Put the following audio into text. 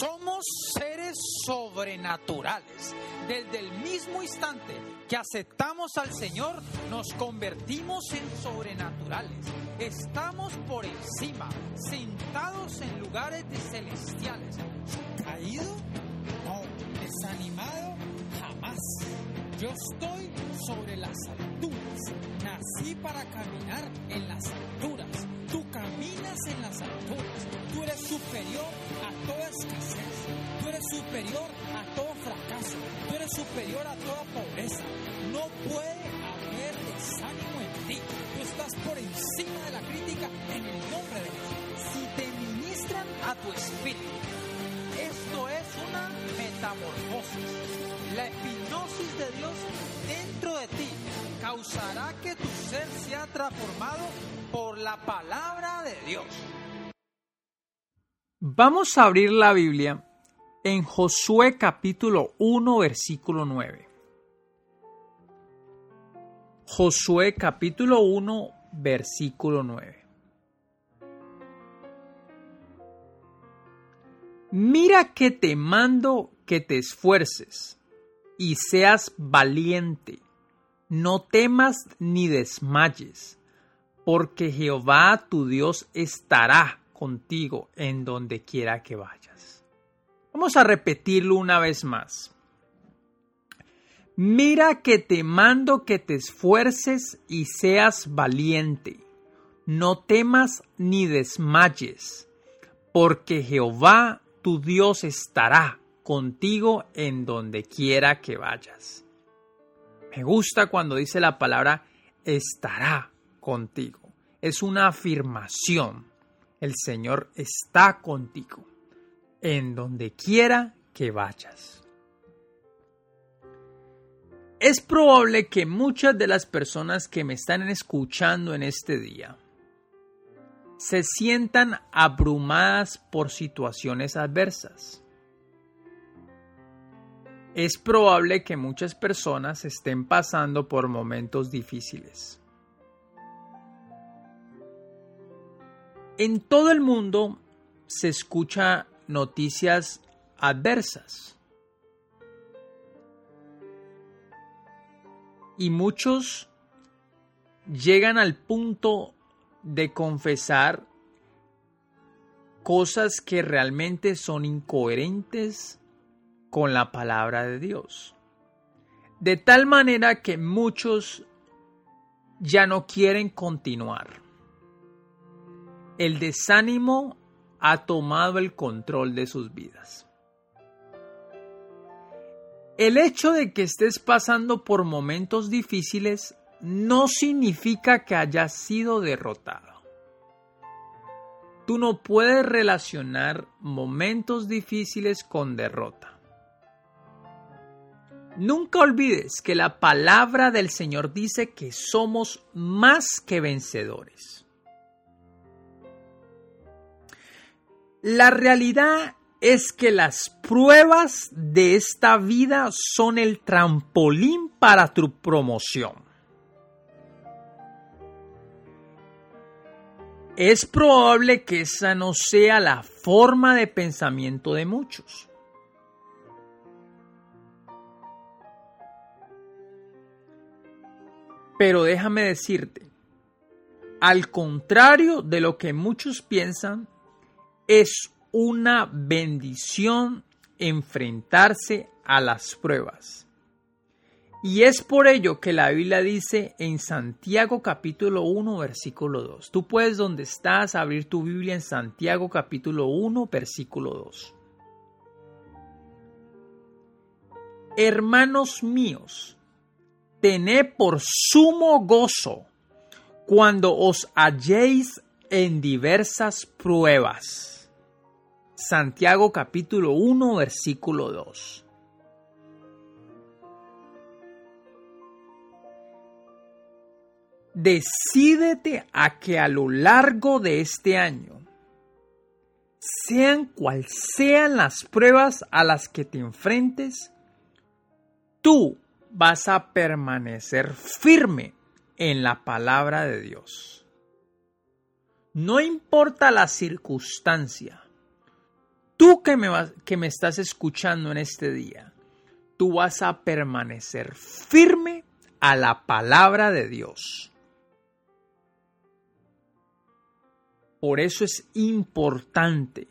Somos seres sobrenaturales. Desde el mismo instante que aceptamos al Señor, nos convertimos en sobrenaturales. Estamos por encima, sentados en lugares celestiales. ¿Caído? No. ¿Desanimado? Jamás. Yo estoy sobre las alturas. Nací para caminar en las alturas. Tú caminas en las alturas. Superior a toda escasez. Tú eres superior a todo fracaso. Tú eres superior a toda pobreza. No puede haber desánimo en ti. Tú estás por encima de la crítica en el nombre de Dios. Si te ministran a tu espíritu, esto es una metamorfosis. La hipnosis de Dios dentro de ti causará que tu ser sea transformado por la palabra de Dios. Vamos a abrir la Biblia en Josué capítulo 1 versículo 9. Josué capítulo 1 versículo 9. Mira que te mando que te esfuerces y seas valiente. No temas ni desmayes, porque Jehová tu Dios estará contigo en donde quiera que vayas. Vamos a repetirlo una vez más. Mira que te mando que te esfuerces y seas valiente. No temas ni desmayes, porque Jehová tu Dios estará contigo en donde quiera que vayas. Me gusta cuando dice la palabra estará contigo. Es una afirmación. El Señor está contigo en donde quiera que vayas. Es probable que muchas de las personas que me están escuchando en este día se sientan abrumadas por situaciones adversas es probable que muchas personas estén pasando por momentos difíciles. En todo el mundo se escucha noticias adversas. Y muchos llegan al punto de confesar cosas que realmente son incoherentes con la palabra de Dios. De tal manera que muchos ya no quieren continuar. El desánimo ha tomado el control de sus vidas. El hecho de que estés pasando por momentos difíciles no significa que hayas sido derrotado. Tú no puedes relacionar momentos difíciles con derrota. Nunca olvides que la palabra del Señor dice que somos más que vencedores. La realidad es que las pruebas de esta vida son el trampolín para tu promoción. Es probable que esa no sea la forma de pensamiento de muchos. Pero déjame decirte, al contrario de lo que muchos piensan, es una bendición enfrentarse a las pruebas. Y es por ello que la Biblia dice en Santiago capítulo 1 versículo 2. Tú puedes donde estás abrir tu Biblia en Santiago capítulo 1 versículo 2. Hermanos míos, tened por sumo gozo cuando os halléis en diversas pruebas. Santiago capítulo 1 versículo 2. Decídete a que a lo largo de este año, sean cual sean las pruebas a las que te enfrentes, tú vas a permanecer firme en la palabra de Dios. No importa la circunstancia, tú que me, vas, que me estás escuchando en este día, tú vas a permanecer firme a la palabra de Dios. Por eso es importante